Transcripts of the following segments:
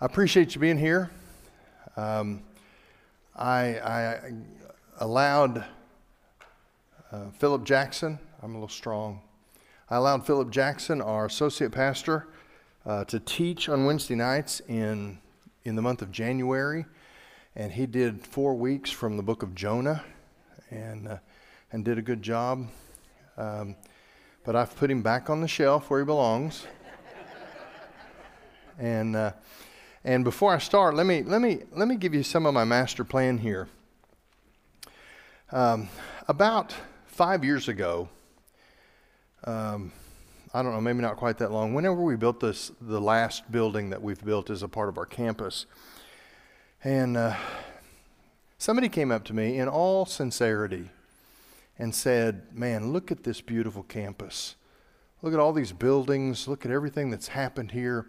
I appreciate you being here. Um, I, I, allowed uh, Philip Jackson, I'm a little strong. I allowed Philip Jackson, our associate pastor, uh, to teach on Wednesday nights in, in the month of January. And he did four weeks from the book of Jonah and, uh, and did a good job. Um, but I've put him back on the shelf where he belongs. and, uh, and before I start, let me, let, me, let me give you some of my master plan here. Um, about five years ago, um, I don't know, maybe not quite that long, whenever we built this, the last building that we've built as a part of our campus, and uh, somebody came up to me in all sincerity and said, Man, look at this beautiful campus. Look at all these buildings. Look at everything that's happened here.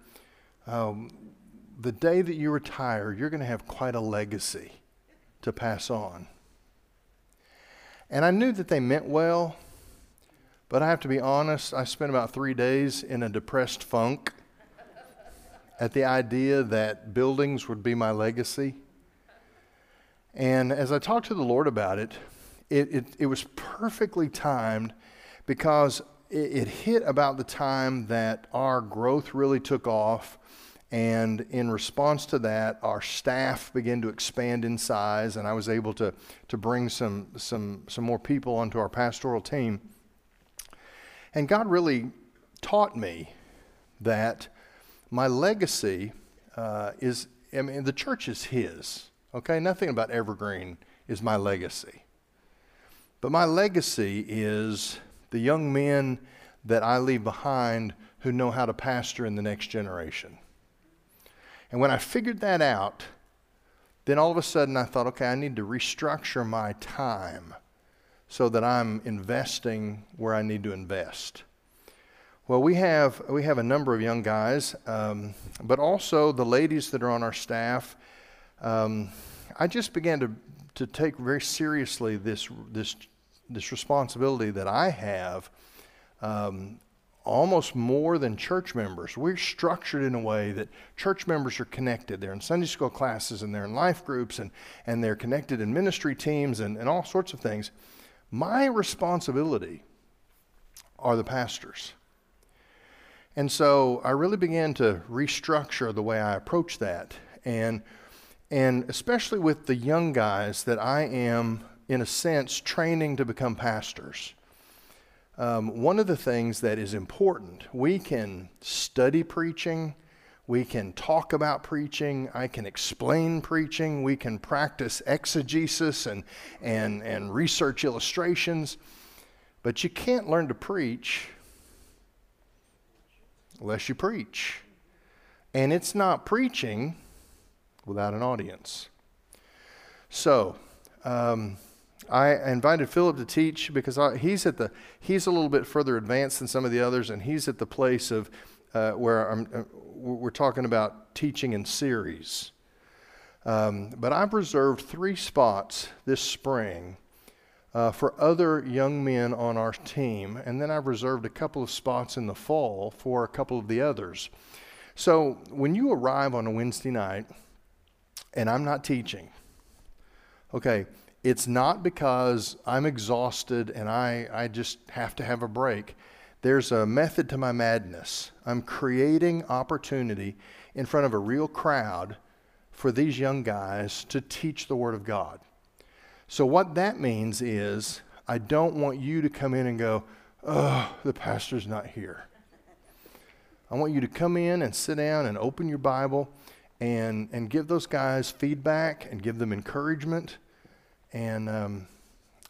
Um, the day that you retire, you're going to have quite a legacy to pass on. And I knew that they meant well, but I have to be honest, I spent about three days in a depressed funk at the idea that buildings would be my legacy. And as I talked to the Lord about it, it, it, it was perfectly timed because it, it hit about the time that our growth really took off. And in response to that, our staff began to expand in size, and I was able to, to bring some, some, some more people onto our pastoral team. And God really taught me that my legacy uh, is, I mean, the church is His, okay? Nothing about Evergreen is my legacy. But my legacy is the young men that I leave behind who know how to pastor in the next generation. And when I figured that out, then all of a sudden I thought, okay, I need to restructure my time so that I'm investing where I need to invest. Well, we have, we have a number of young guys, um, but also the ladies that are on our staff. Um, I just began to, to take very seriously this, this this responsibility that I have um, almost more than church members. We're structured in a way that church members are connected. They're in Sunday school classes and they're in life groups and, and they're connected in ministry teams and, and all sorts of things. My responsibility are the pastors. And so I really began to restructure the way I approach that. And, and especially with the young guys that I am in a sense, training to become pastors. Um, one of the things that is important, we can study preaching, we can talk about preaching, I can explain preaching, we can practice exegesis and, and, and research illustrations, but you can't learn to preach unless you preach. And it's not preaching without an audience. So, um, I invited Philip to teach because I, he's at the he's a little bit further advanced than some of the others, and he's at the place of uh, where uh, we're talking about teaching in series. Um, but I've reserved three spots this spring uh, for other young men on our team, and then I've reserved a couple of spots in the fall for a couple of the others. So when you arrive on a Wednesday night, and I'm not teaching, okay it's not because I'm exhausted and I, I just have to have a break. There's a method to my madness. I'm creating opportunity in front of a real crowd for these young guys to teach the Word of God. So, what that means is, I don't want you to come in and go, oh, the pastor's not here. I want you to come in and sit down and open your Bible and, and give those guys feedback and give them encouragement and um,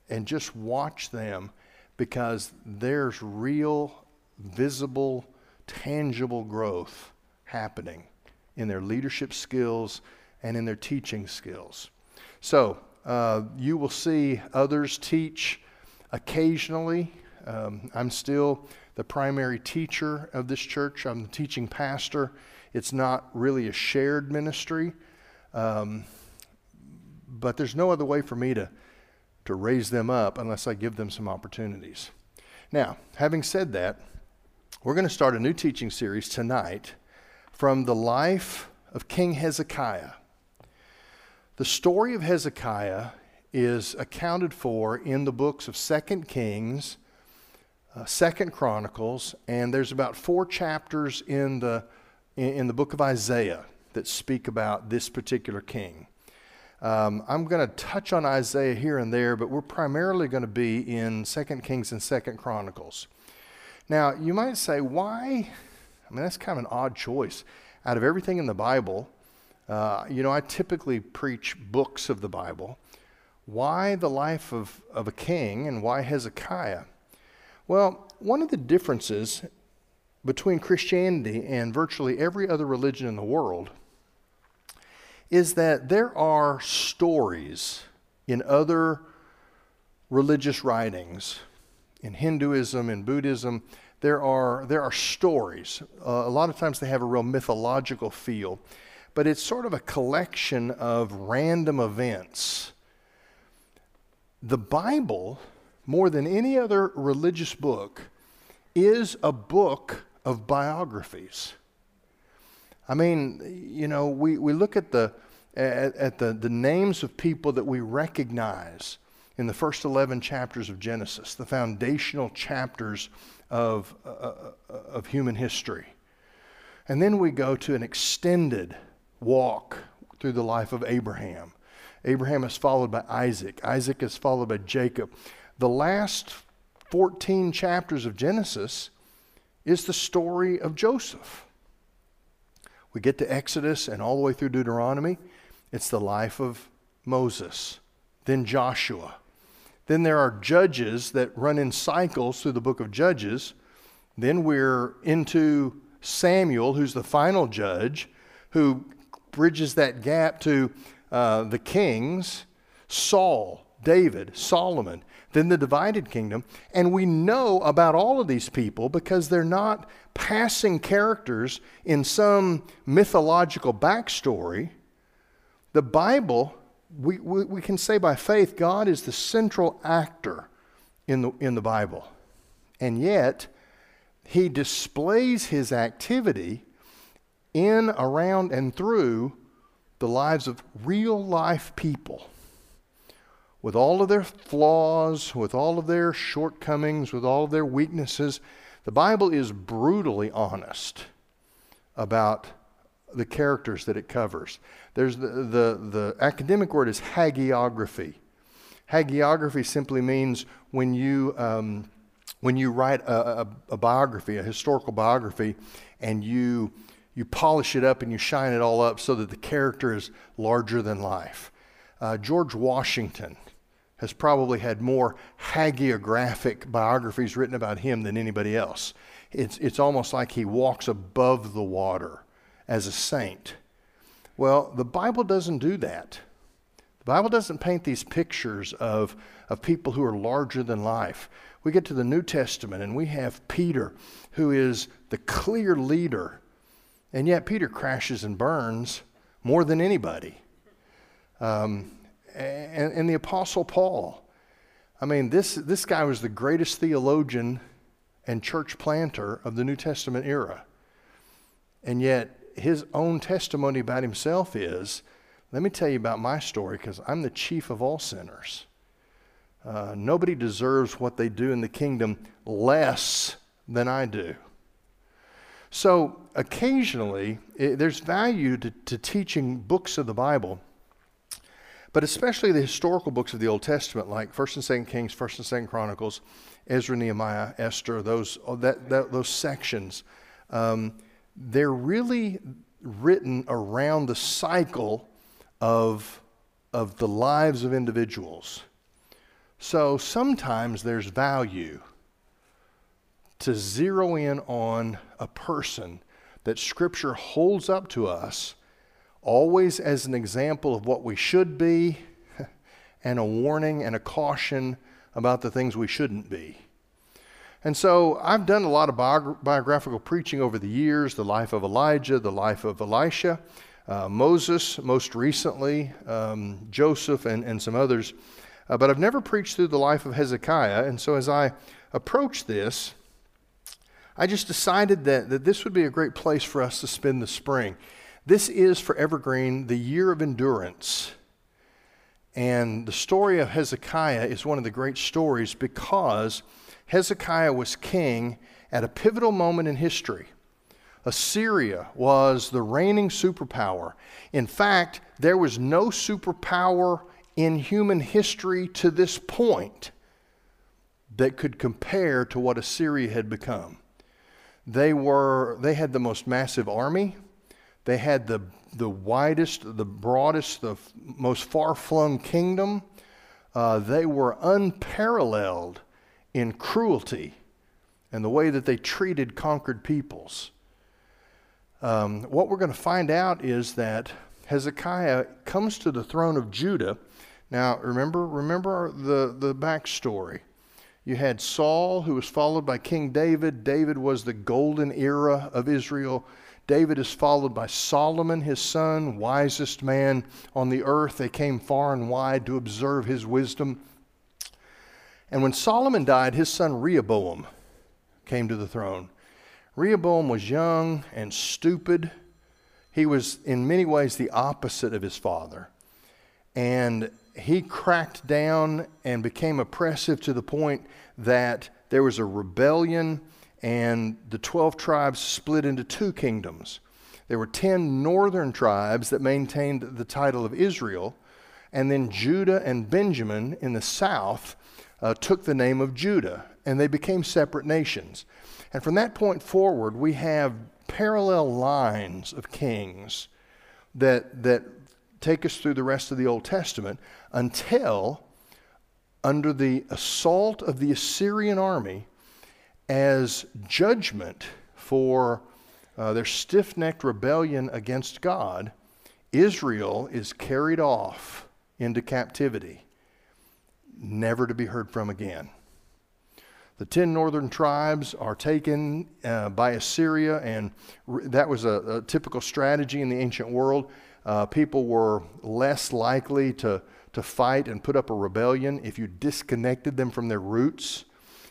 and just watch them because there's real, visible, tangible growth happening in their leadership skills and in their teaching skills. So uh, you will see others teach occasionally. Um, I'm still the primary teacher of this church. I'm the teaching pastor. It's not really a shared ministry. Um, but there's no other way for me to, to raise them up unless I give them some opportunities. Now, having said that, we're going to start a new teaching series tonight from the life of King Hezekiah. The story of Hezekiah is accounted for in the books of Second Kings, uh, Second Chronicles, and there's about four chapters in the in, in the book of Isaiah that speak about this particular king. Um, I'm going to touch on Isaiah here and there, but we're primarily going to be in Second Kings and Second Chronicles. Now, you might say, why? I mean, that's kind of an odd choice. Out of everything in the Bible, uh, you know, I typically preach books of the Bible. Why the life of, of a king and why Hezekiah? Well, one of the differences between Christianity and virtually every other religion in the world is that there are stories in other religious writings, in Hinduism, in Buddhism, there are, there are stories. Uh, a lot of times they have a real mythological feel, but it's sort of a collection of random events. The Bible, more than any other religious book, is a book of biographies. I mean, you know, we, we look at the at, at the, the names of people that we recognize in the first 11 chapters of Genesis, the foundational chapters of, uh, uh, of human history. And then we go to an extended walk through the life of Abraham. Abraham is followed by Isaac. Isaac is followed by Jacob. The last 14 chapters of Genesis is the story of Joseph. We get to Exodus and all the way through Deuteronomy. It's the life of Moses, then Joshua. Then there are judges that run in cycles through the book of Judges. Then we're into Samuel, who's the final judge, who bridges that gap to uh, the kings, Saul, David, Solomon, then the divided kingdom. And we know about all of these people because they're not passing characters in some mythological backstory. The Bible, we, we, we can say by faith, God is the central actor in the, in the Bible. And yet, he displays his activity in, around, and through the lives of real life people with all of their flaws, with all of their shortcomings, with all of their weaknesses, the Bible is brutally honest about the characters that it covers. There's the, the, the academic word is hagiography. Hagiography simply means when you, um, when you write a, a, a biography, a historical biography, and you, you polish it up and you shine it all up so that the character is larger than life. Uh, George Washington has probably had more hagiographic biographies written about him than anybody else. It's, it's almost like he walks above the water as a saint. Well, the Bible doesn't do that. The Bible doesn't paint these pictures of, of people who are larger than life. We get to the New Testament and we have Peter, who is the clear leader, and yet Peter crashes and burns more than anybody. Um, and, and the Apostle Paul. I mean, this, this guy was the greatest theologian and church planter of the New Testament era. And yet, his own testimony about himself is let me tell you about my story because I'm the chief of all sinners. Uh, nobody deserves what they do in the kingdom less than I do. So, occasionally, it, there's value to, to teaching books of the Bible but especially the historical books of the Old Testament, like First and Second Kings, First and Second Chronicles, Ezra, Nehemiah, Esther, those oh, that, that those sections, um, they're really written around the cycle of of the lives of individuals. So sometimes there's value to zero in on a person that Scripture holds up to us always as an example of what we should be and a warning and a caution about the things we shouldn't be. And so I've done a lot of biog- biographical preaching over the years the life of Elijah, the life of Elisha, uh, Moses, most recently, um, Joseph, and, and some others. Uh, but I've never preached through the life of Hezekiah. And so as I approach this, I just decided that, that this would be a great place for us to spend the spring. This is for Evergreen the year of endurance. And the story of Hezekiah is one of the great stories because Hezekiah was king at a pivotal moment in history. Assyria was the reigning superpower. In fact, there was no superpower in human history to this point that could compare to what Assyria had become. They were they had the most massive army. They had the the widest, the broadest, the f- most far-flung kingdom. Uh, they were unparalleled in cruelty and the way that they treated conquered peoples. Um, what we're going to find out is that Hezekiah comes to the throne of Judah. Now, remember, remember the, the backstory. You had Saul, who was followed by King David. David was the golden era of Israel. David is followed by Solomon, his son, wisest man on the earth. They came far and wide to observe his wisdom. And when Solomon died, his son Rehoboam came to the throne. Rehoboam was young and stupid. He was, in many ways, the opposite of his father. And he cracked down and became oppressive to the point that there was a rebellion and the 12 tribes split into two kingdoms. There were 10 northern tribes that maintained the title of Israel, and then Judah and Benjamin in the south uh, took the name of Judah, and they became separate nations. And from that point forward, we have parallel lines of kings that, that take us through the rest of the Old Testament until, under the assault of the Assyrian army, as judgment for uh, their stiff necked rebellion against God, Israel is carried off into captivity, never to be heard from again. The ten northern tribes are taken uh, by Assyria, and that was a, a, typical strategy in the ancient world. Uh, people were less likely to, to fight and put up a rebellion if you disconnected them from their roots.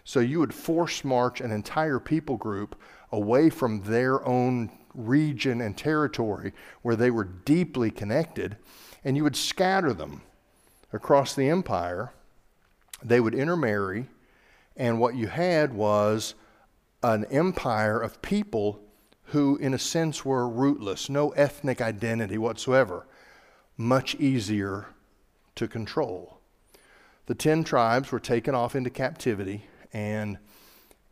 So you would force march an entire people group away from their own region and territory where they were deeply connected, and you would scatter them across the empire. They would intermarry, and what you had was an empire of people who, in a sense, were rootless, no ethnic identity whatsoever, much easier to control. The ten tribes were taken off into captivity and,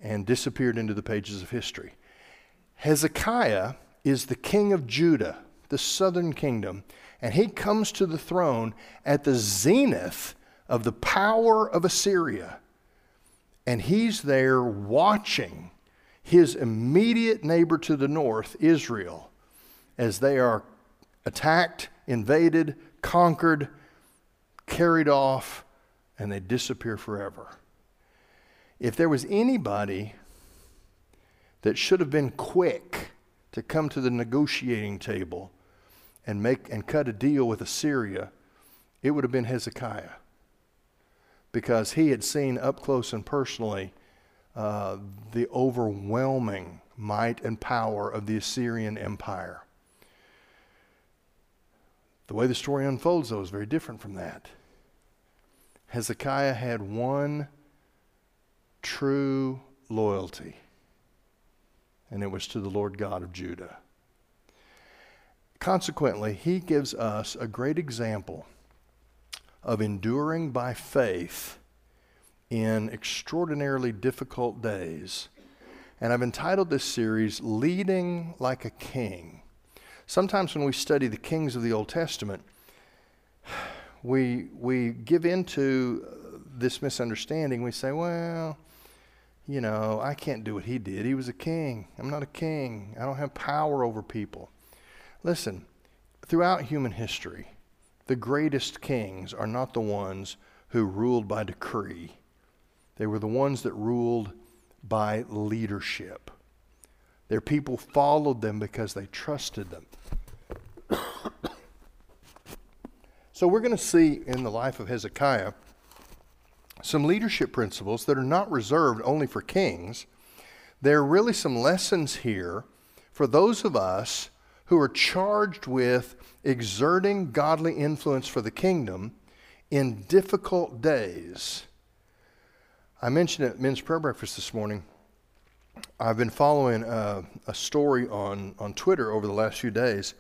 and disappeared into the pages of history. Hezekiah is the king of Judah, the southern kingdom, and he comes to the throne at the zenith of the power of Assyria. And he's there watching his immediate neighbor to the north, Israel, as they are attacked, invaded, conquered, carried off, and they disappear forever. If there was anybody that should have been quick to come to the negotiating table and make and cut a deal with Assyria, it would have been Hezekiah. Because he had seen up close and personally uh, the overwhelming might and power of the Assyrian Empire. The way the story unfolds, though, is very different from that. Hezekiah had one true loyalty, and it was to the Lord God of Judah. Consequently, he gives us a great example of enduring by faith in extraordinarily difficult days. And I've entitled this series, Leading Like a King. Sometimes when we study the kings of the Old Testament, we, we give into this misunderstanding. We say, well, you know, I can't do what he did. He was a king. I'm not a king. I don't have power over people. Listen, throughout human history, the greatest kings are not the ones who ruled by decree, they were the ones that ruled by leadership. Their people followed them because they trusted them. so, we're going to see in the life of Hezekiah some leadership principles that are not reserved only for kings. There are really some lessons here for those of us who are charged with exerting godly influence for the kingdom in difficult days. I mentioned at Men's Prayer Breakfast this morning. I've been following a, a story on, on Twitter over the last few days.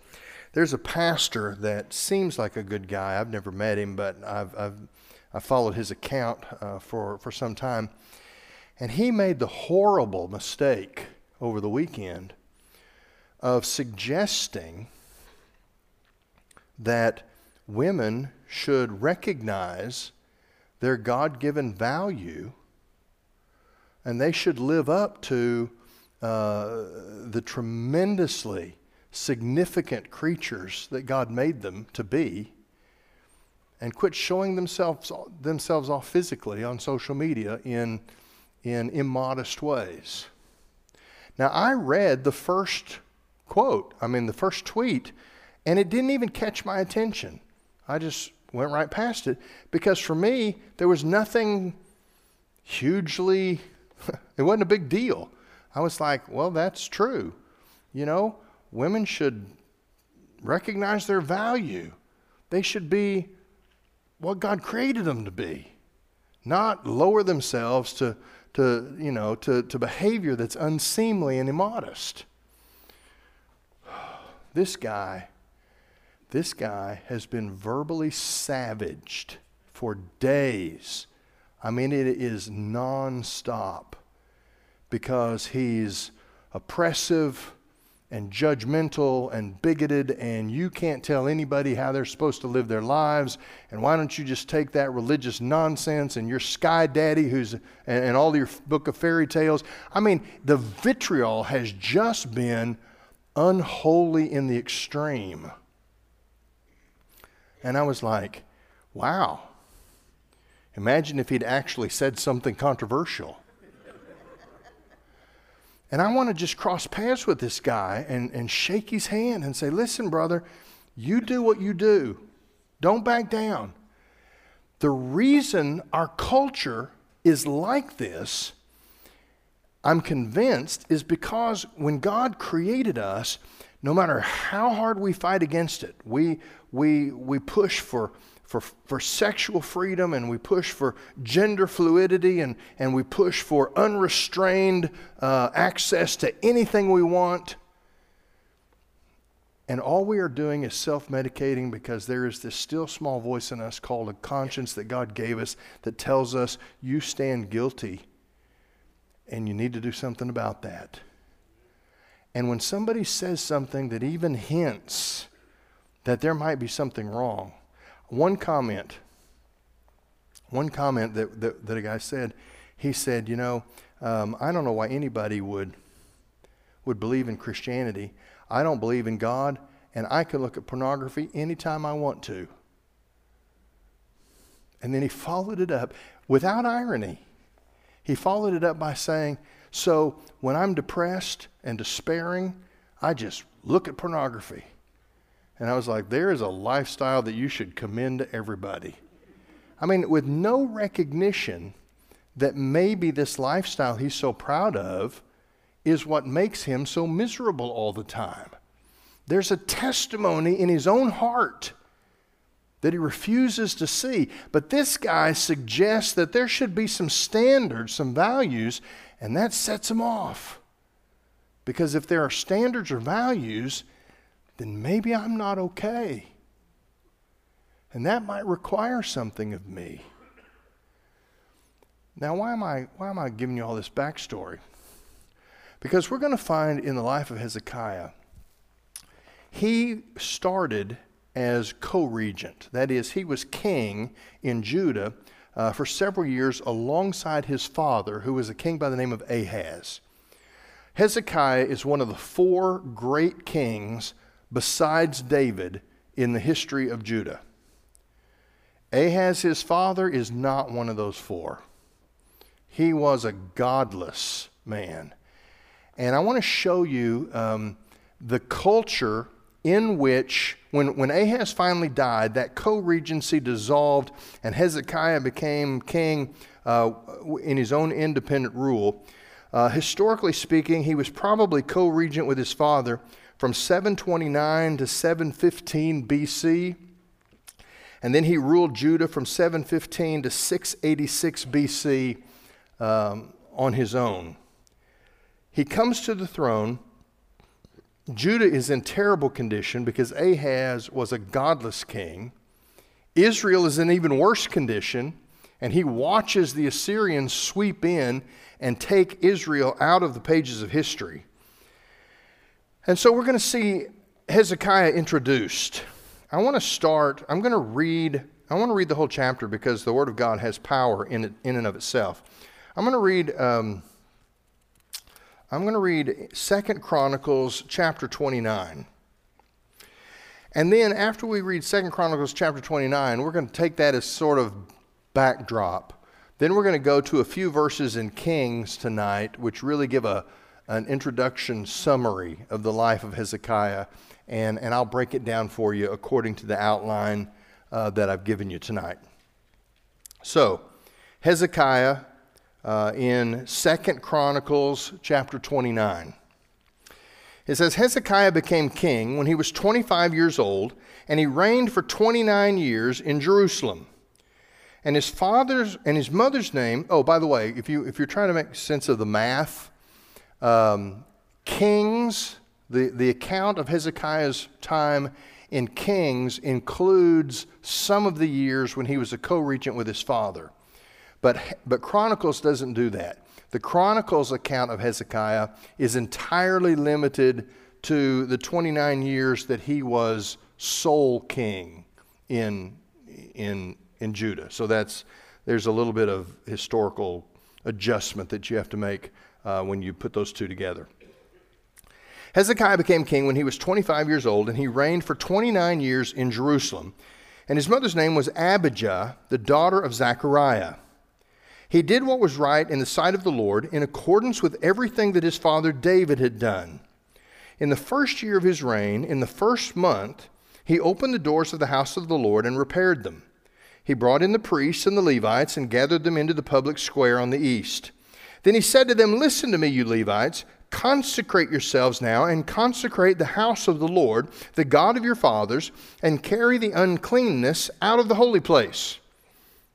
There's a pastor that seems like a good guy. I've never met him, but I've, I've, I've followed his account uh, for, for some time. And he made the horrible mistake over the weekend of suggesting that women should recognize their God given value and they should live up to uh, the tremendously significant creatures that God made them to be and quit showing themselves, themselves off physically on social media in, in immodest ways. Now, I read the first quote, I mean, the first tweet, and it didn't even catch my attention. I just went right past it because for me, there was nothing hugely, it wasn't a big deal. I was like, well, that's true. You know, women should recognize their value. They should be what God created them to be, not lower themselves to, to you know, to, to behavior that's unseemly and immodest. This guy, this guy has been verbally savaged for days. I mean, it is nonstop because he's oppressive and judgmental and bigoted, and you can't tell anybody how they're supposed to live their lives. And why don't you just take that religious nonsense and your sky daddy, who's and, and all your book of fairy tales? I mean, the vitriol has just been unholy in the extreme. And I was like, wow. Imagine if he'd actually said something controversial. And I want to just cross paths with this guy and, and shake his hand and say, listen, brother, you do what you do. Don't back down. The reason our culture is like this, I'm convinced, is because when God created us, no matter how hard we fight against it, we, we, we push for for, for sexual freedom and we push for gender fluidity and, and we push for unrestrained uh, access to anything we want. And all we are doing is self medicating because there is this still small voice in us called a conscience that God gave us that tells us you stand guilty and you need to do something about that. And when somebody says something that even hints that there might be something wrong, one comment, one comment that, that, that a guy said, he said, you know, um, I don't know why anybody would, would believe in Christianity. I don't believe in God, and I can look at pornography anytime I want to. And then he followed it up without irony. He followed it up by saying, So when I'm depressed and despairing, I just look at pornography. And I was like, there is a lifestyle that you should commend to everybody. I mean, with no recognition that maybe this lifestyle he's so proud of is what makes him so miserable all the time. There's a testimony in his own heart that he refuses to see. But this guy suggests that there should be some standards, some values, and that sets him off. Because if there are standards or values, then maybe I'm not okay. And that might require something of me. Now, why am I, why am I giving you all this backstory? Because we're going to find in the life of Hezekiah, he started as co regent. That is, he was king in Judah uh, for several years alongside his father, who was a king by the name of Ahaz. Hezekiah is one of the four great kings besides David in the history of Judah. Ahaz, his father, is not one of those four. He was a godless man. And I want to show you um, the culture in which, when, when Ahaz finally died, that co regency dissolved and Hezekiah became king uh, in his own independent rule. Uh, historically speaking, he was probably co regent with his father from 729 to 715 BC. And then he ruled Judah from 715 to 686 BC um, on his own. He comes to the throne. Judah is in terrible condition because Ahaz was a godless king. Israel is in even worse condition, and he watches the Assyrians sweep in and take Israel out of the pages of history. And so we're going to see Hezekiah introduced. I want to start, I'm going to read, I want to read the whole chapter because the Word of God has power in, it, in and of itself. I'm going to read, um, I'm going to read Second Chronicles chapter 29. And then after we read Second Chronicles chapter 29, we're going to take that as sort of backdrop. Then we're going to go to a few verses in Kings tonight, which really give a, an introduction summary of the life of Hezekiah and, and I'll break it down for you according to the outline uh, that I've given you tonight. So, Hezekiah uh, in Second Chronicles chapter 29. It says, Hezekiah became king when he was 25 years old, and he reigned for 29 years in Jerusalem. And his father's and his mother's name, oh, by the way, if, you, if you're trying to make sense of the math, um, kings the, the account of Hezekiah's time in Kings includes some of the years when he was a co regent with his father. But, but Chronicles doesn't do that. The Chronicles account of Hezekiah is entirely limited to the 29 years that he was sole king in, in, in Judah. So that's, there's a little bit of historical adjustment that you have to make uh, when you put those two together. Hezekiah became king when he was 25 years old, and he reigned for 29 years in Jerusalem. And his mother's name was Abijah, the daughter of Zechariah. He did what was right in the sight of the Lord, in accordance with everything that his father David had done. In the first year of his reign, in the first month, he opened the doors of the house of the Lord and repaired them. He brought in the priests and the Levites and gathered them into the public square on the east. Then he said to them, Listen to me, you Levites. Consecrate yourselves now and consecrate the house of the Lord, the God of your fathers, and carry the uncleanness out of the holy place.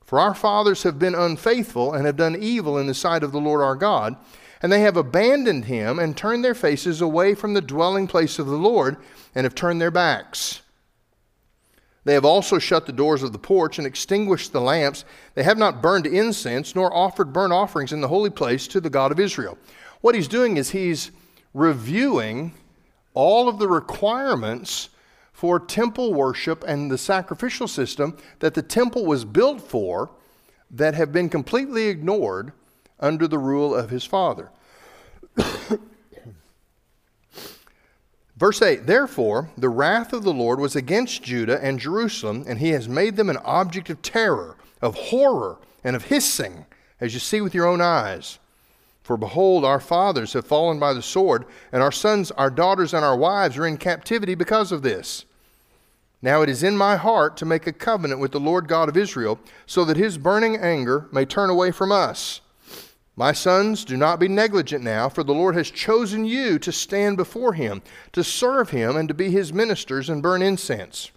For our fathers have been unfaithful and have done evil in the sight of the Lord our God, and they have abandoned him and turned their faces away from the dwelling place of the Lord and have turned their backs. They have also shut the doors of the porch and extinguished the lamps. They have not burned incense nor offered burnt offerings in the holy place to the God of Israel. What he's doing is he's reviewing all of the requirements for temple worship and the sacrificial system that the temple was built for that have been completely ignored under the rule of his father. Verse 8 Therefore, the wrath of the Lord was against Judah and Jerusalem, and he has made them an object of terror, of horror, and of hissing, as you see with your own eyes. For behold, our fathers have fallen by the sword, and our sons, our daughters, and our wives are in captivity because of this. Now it is in my heart to make a covenant with the Lord God of Israel, so that his burning anger may turn away from us. My sons, do not be negligent now, for the Lord has chosen you to stand before him, to serve him, and to be his ministers and burn incense.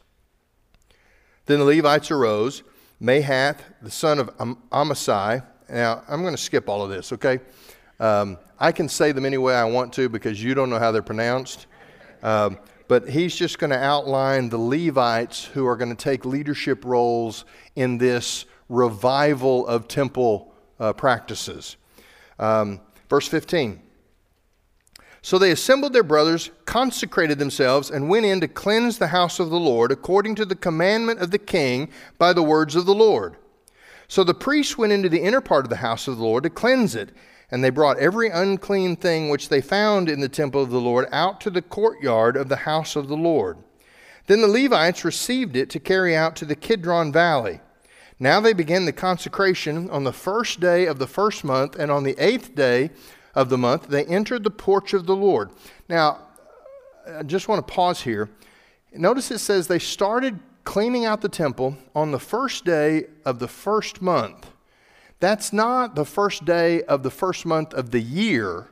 Then the Levites arose, Mahath, the son of Am- Amasai. Now, I'm going to skip all of this, okay? Um, I can say them any way I want to because you don't know how they're pronounced. Um, but he's just going to outline the Levites who are going to take leadership roles in this revival of temple uh, practices. Um, verse 15. So they assembled their brothers, consecrated themselves, and went in to cleanse the house of the Lord according to the commandment of the king by the words of the Lord. So the priests went into the inner part of the house of the Lord to cleanse it and they brought every unclean thing which they found in the temple of the Lord out to the courtyard of the house of the Lord. Then the Levites received it to carry out to the Kidron Valley. Now they began the consecration on the first day of the first month, and on the eighth day of the month they entered the porch of the Lord. Now, I just want to pause here. Notice it says they started cleaning out the temple on the first day of the first month. That's not the first day of the first month of the year.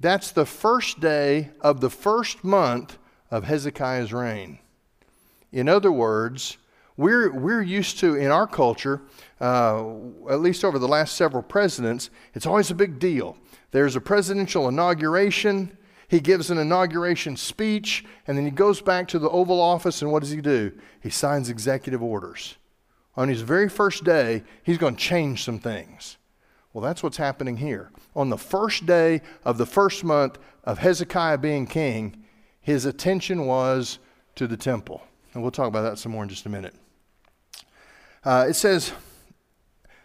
That's the first day of the first month of Hezekiah's reign. In other words, we're, we're used to, in our culture, uh, at least over the last several presidents, it's always a big deal. There's a presidential inauguration, he gives an inauguration speech, and then he goes back to the Oval Office, and what does he do? He signs executive orders. On his very first day, he's going to change some things. Well, that's what's happening here. On the first day of the first month of Hezekiah being king, his attention was to the temple. And we'll talk about that some more in just a minute. Uh, it says,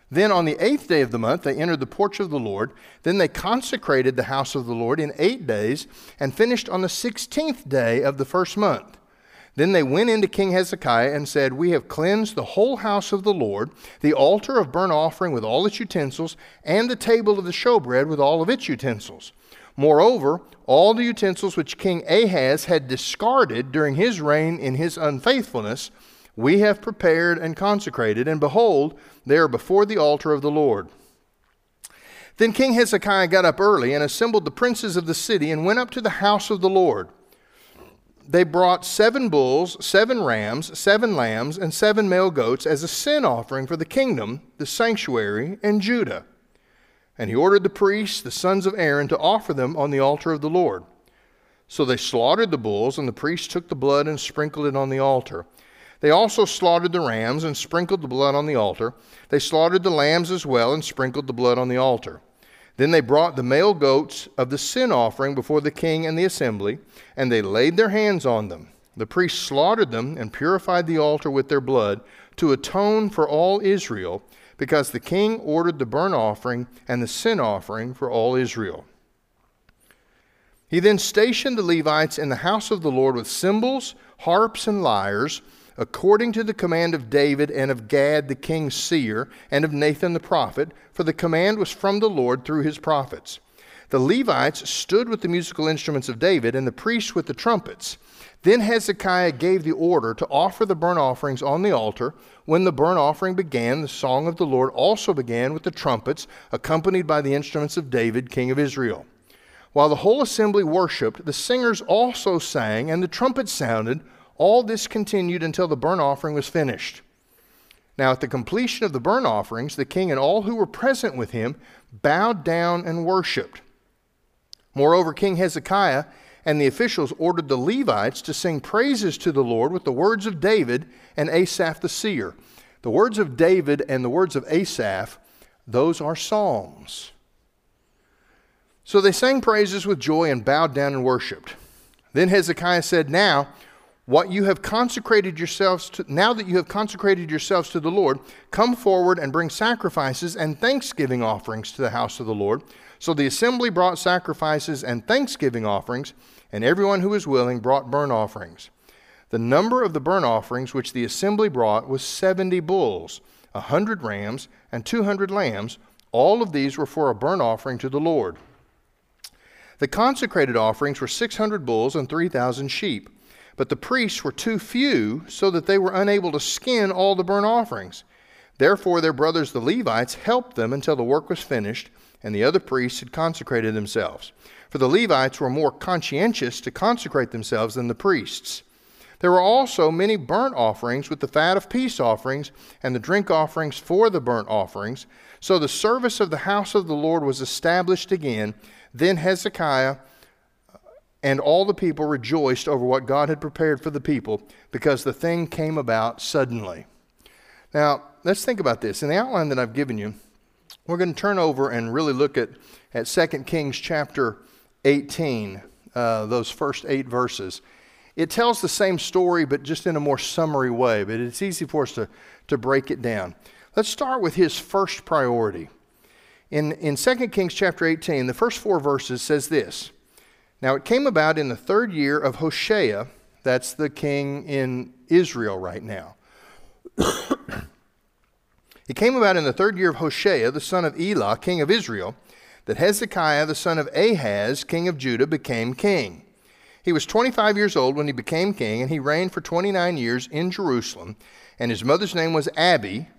Then on the eighth day of the month, they entered the porch of the Lord. Then they consecrated the house of the Lord in eight days and finished on the sixteenth day of the first month. Then they went into King Hezekiah and said, We have cleansed the whole house of the Lord, the altar of burnt offering with all its utensils, and the table of the showbread with all of its utensils. Moreover, all the utensils which King Ahaz had discarded during his reign in his unfaithfulness, we have prepared and consecrated, and behold, they are before the altar of the Lord. Then King Hezekiah got up early and assembled the princes of the city and went up to the house of the Lord they brought seven bulls, seven rams, seven lambs, and seven male goats as a sin offering for the kingdom, the sanctuary, and Judah. And he ordered the priests, the sons of Aaron, to offer them on the altar of the Lord. So they slaughtered the bulls, and the priests took the blood and sprinkled it on the altar. They also slaughtered the rams and sprinkled the blood on the altar. They slaughtered the lambs as well and sprinkled the blood on the altar. Then they brought the male goats of the sin offering before the king and the assembly, and they laid their hands on them. The priests slaughtered them and purified the altar with their blood to atone for all Israel, because the king ordered the burnt offering and the sin offering for all Israel. He then stationed the Levites in the house of the Lord with cymbals, harps, and lyres according to the command of David and of Gad the king's seer and of Nathan the prophet, for the command was from the Lord through his prophets. The Levites stood with the musical instruments of David, and the priests with the trumpets. Then Hezekiah gave the order to offer the burnt offerings on the altar. When the burnt offering began, the song of the Lord also began with the trumpets, accompanied by the instruments of David, king of Israel. While the whole assembly worshiped, the singers also sang, and the trumpets sounded all this continued until the burnt offering was finished. Now, at the completion of the burnt offerings, the king and all who were present with him bowed down and worshiped. Moreover, King Hezekiah and the officials ordered the Levites to sing praises to the Lord with the words of David and Asaph the seer. The words of David and the words of Asaph, those are psalms. So they sang praises with joy and bowed down and worshiped. Then Hezekiah said, Now, what you have consecrated yourselves to, now that you have consecrated yourselves to the Lord, come forward and bring sacrifices and thanksgiving offerings to the house of the Lord. So the assembly brought sacrifices and thanksgiving offerings, and everyone who was willing brought burnt offerings. The number of the burnt offerings which the assembly brought was 70 bulls, a 100 rams, and 200 lambs. All of these were for a burnt offering to the Lord. The consecrated offerings were 600 bulls and 3,000 sheep. But the priests were too few, so that they were unable to skin all the burnt offerings. Therefore, their brothers the Levites helped them until the work was finished, and the other priests had consecrated themselves. For the Levites were more conscientious to consecrate themselves than the priests. There were also many burnt offerings with the fat of peace offerings and the drink offerings for the burnt offerings. So the service of the house of the Lord was established again. Then Hezekiah and all the people rejoiced over what God had prepared for the people because the thing came about suddenly. Now, let's think about this. In the outline that I've given you, we're going to turn over and really look at, at 2 Kings chapter 18, uh, those first eight verses. It tells the same story, but just in a more summary way, but it's easy for us to, to break it down. Let's start with his first priority. In, in 2 Kings chapter 18, the first four verses says this now it came about in the third year of Hoshea, that's the king in Israel right now. it came about in the third year of Hoshea, the son of Elah, king of Israel, that Hezekiah, the son of Ahaz, king of Judah, became king. He was 25 years old when he became king, and he reigned for 29 years in Jerusalem. And his mother's name was Abi,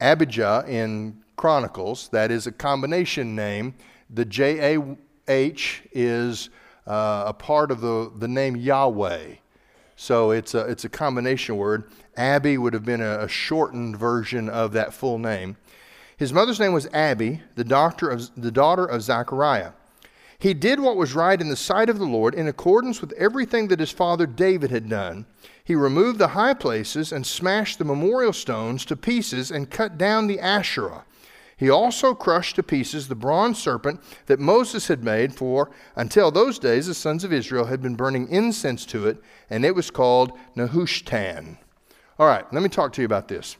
Abijah in Chronicles. That is a combination name. The J A H is uh, a part of the, the name Yahweh. So it's a, it's a combination word. Abi would have been a, a shortened version of that full name. His mother's name was Abi, the, doctor of, the daughter of Zechariah. He did what was right in the sight of the Lord in accordance with everything that his father David had done. He removed the high places and smashed the memorial stones to pieces and cut down the Asherah. He also crushed to pieces the bronze serpent that Moses had made, for until those days the sons of Israel had been burning incense to it, and it was called Nehushtan. All right, let me talk to you about this.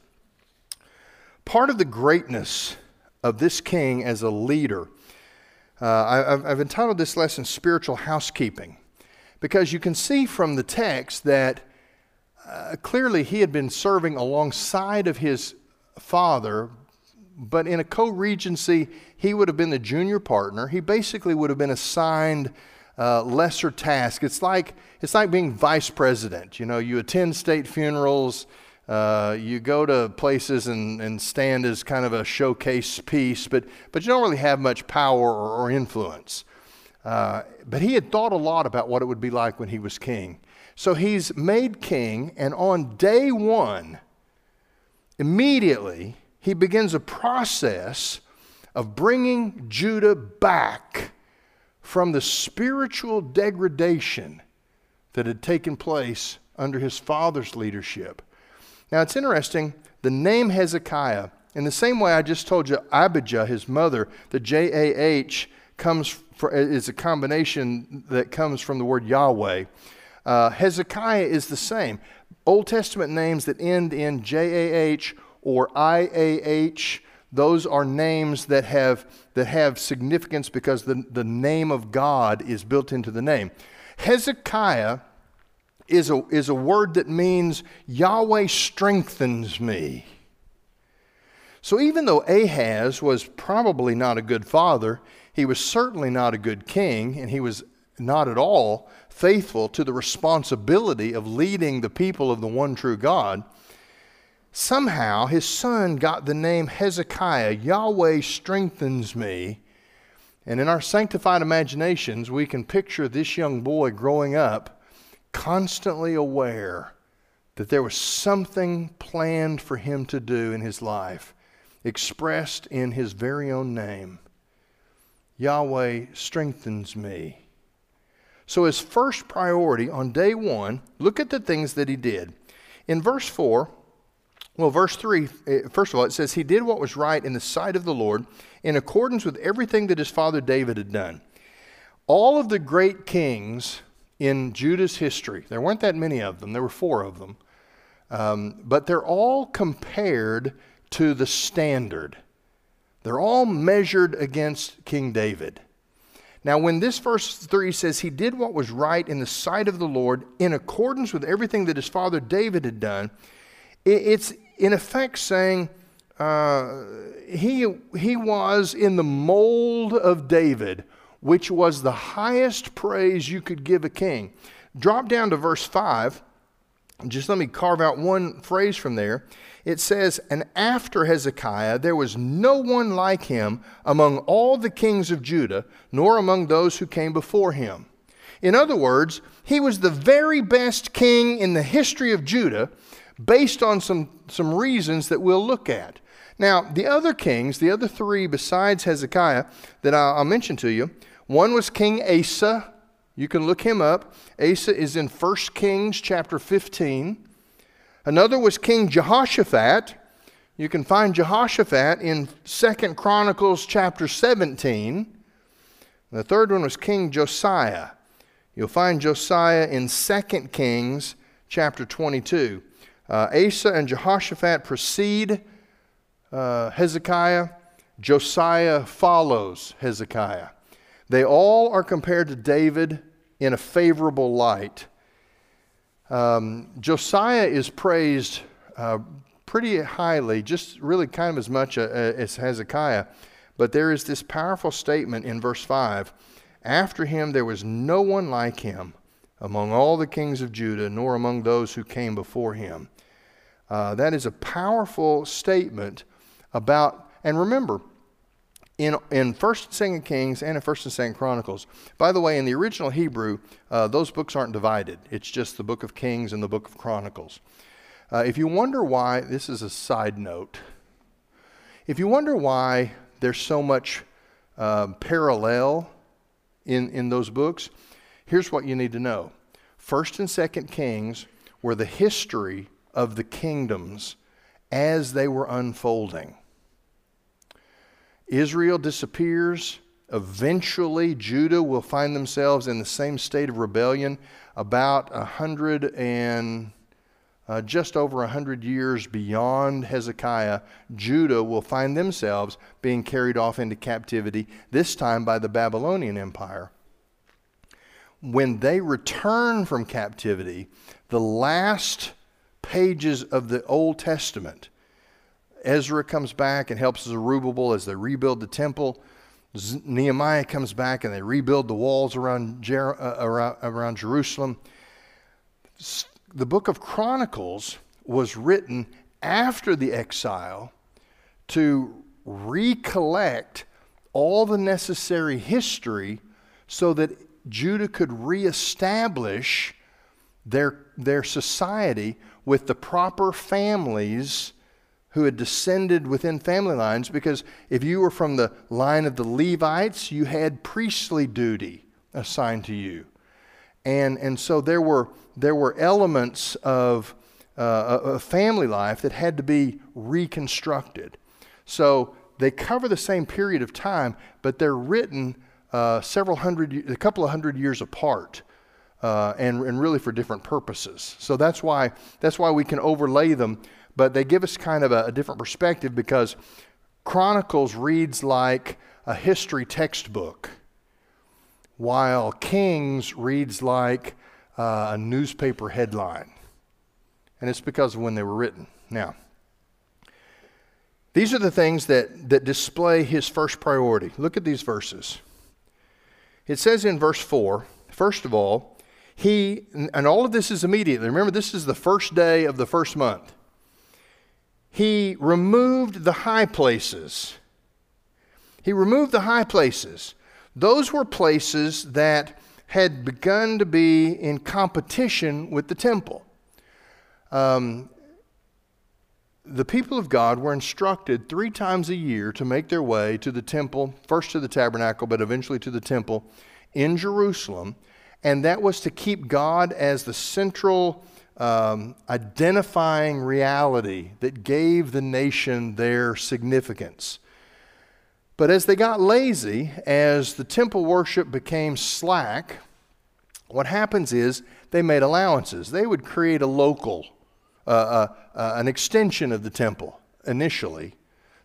Part of the greatness of this king as a leader uh, I, have entitled this lesson Spiritual Housekeeping because you can see from the text that uh, clearly he had been serving alongside of his father, but in a co regency, he would have been the junior partner. He basically would have been assigned uh, lesser tasks. It's like, it's like being vice president. You know, you attend state funerals. Uh, you go to places and, and stand as kind of a showcase piece, but, but you don't really have much power or, or influence. Uh, but he had thought a lot about what it would be like when he was king. So he's made king, and on day one, immediately, he begins a process of bringing Judah back from the spiritual degradation that had taken place under his father's leadership. Now it's interesting, the name Hezekiah, in the same way I just told you Abijah, his mother, the J A H comes for, is a combination that comes from the word Yahweh. Uh, Hezekiah is the same. Old Testament names that end in J A H or I A H, those are names that have, that have significance because the, the name of God is built into the name. Hezekiah is a, is a word that means Yahweh strengthens me. So even though Ahaz was probably not a good father, he was certainly not a good king, and he was not at all faithful to the responsibility of leading the people of the one true God. Somehow his son got the name Hezekiah. Yahweh strengthens me. And in our sanctified imaginations, we can picture this young boy growing up constantly aware that there was something planned for him to do in his life, expressed in his very own name. Yahweh strengthens me. So, his first priority on day one, look at the things that he did. In verse 4, well, verse 3, eh, first of all, it says, He did what was right in the sight of the Lord in accordance with everything that his father David had done. All of the great kings in Judah's history. There weren't that many of them, there were four of them. Um, but they're all compared to the standard. They're all measured against King David. Now, when this verse 3 says, He did what was right in the sight of the Lord in accordance with everything that his father David had done, it's in effect saying, uh, he, he was in the mold of David which was the highest praise you could give a king. Drop down to verse 5. Just let me carve out one phrase from there. It says, And after Hezekiah, there was no one like him among all the kings of Judah, nor among those who came before him. In other words, he was the very best king in the history of Judah, based on some, some reasons that we'll look at. Now, the other kings, the other three besides Hezekiah that I'll, mention to you, one was King Asa. You can look him up. Asa is in 1 Kings chapter 15. Another was King Jehoshaphat. You can find Jehoshaphat in 2 Chronicles chapter 17. The third one was King Josiah. You'll find Josiah in 2 Kings chapter 22. Uh, Asa and Jehoshaphat precede uh, Hezekiah. Josiah follows Hezekiah. They all are compared to David in a favorable light. Um, Josiah is praised uh, pretty highly, just really kind of as much uh, as Hezekiah. But there is this powerful statement in verse 5 After him there was no one like him among all the kings of Judah, nor among those who came before him. Uh, that is a powerful statement about, and remember, in in First and Second Kings and in First and Second Chronicles. By the way, in the original Hebrew, uh, those books aren't divided. It's just the Book of Kings and the Book of Chronicles. Uh, if you wonder why, this is a side note. If you wonder why there's so much uh, parallel in in those books, here's what you need to know: First and Second Kings were the history of the kingdoms as they were unfolding. Israel disappears. Eventually, Judah will find themselves in the same state of rebellion about a hundred and uh, just over a hundred years beyond Hezekiah. Judah will find themselves being carried off into captivity, this time by the Babylonian Empire. When they return from captivity, the last pages of the Old Testament Ezra comes back and helps Zerubbabel as they rebuild the temple. Z- Nehemiah comes back and they rebuild the walls around, Jer- uh, around, around Jerusalem. S- the book of Chronicles was written after the exile to recollect all the necessary history so that Judah could reestablish their, their society with the proper families who had descended within family lines because if you were from the line of the Levites, you had priestly duty assigned to you. And, and so there were, there were elements of uh, a family life that had to be reconstructed. So they cover the same period of time, but they're written uh, several hundred, a couple of hundred years apart. Uh, and, and really for different purposes. So that's why, that's why we can overlay them but they give us kind of a, a different perspective because Chronicles reads like a history textbook, while Kings reads like uh, a newspaper headline. And it's because of when they were written. Now, these are the things that, that display his first priority. Look at these verses. It says in verse 4, first of all, he, and all of this is immediately. Remember, this is the first day of the first month he removed the high places. He removed the high places. Those were places that had begun to be in competition with the temple. Um, the people of God were instructed three times a year to make their way to the temple, first to the tabernacle, but eventually to the temple in Jerusalem. And that was to keep God as the central um, identifying reality that gave the nation their significance. But as they got lazy, as the temple worship became slack, what happens is they made allowances. They would create a local, uh, uh, uh, an extension of the temple initially.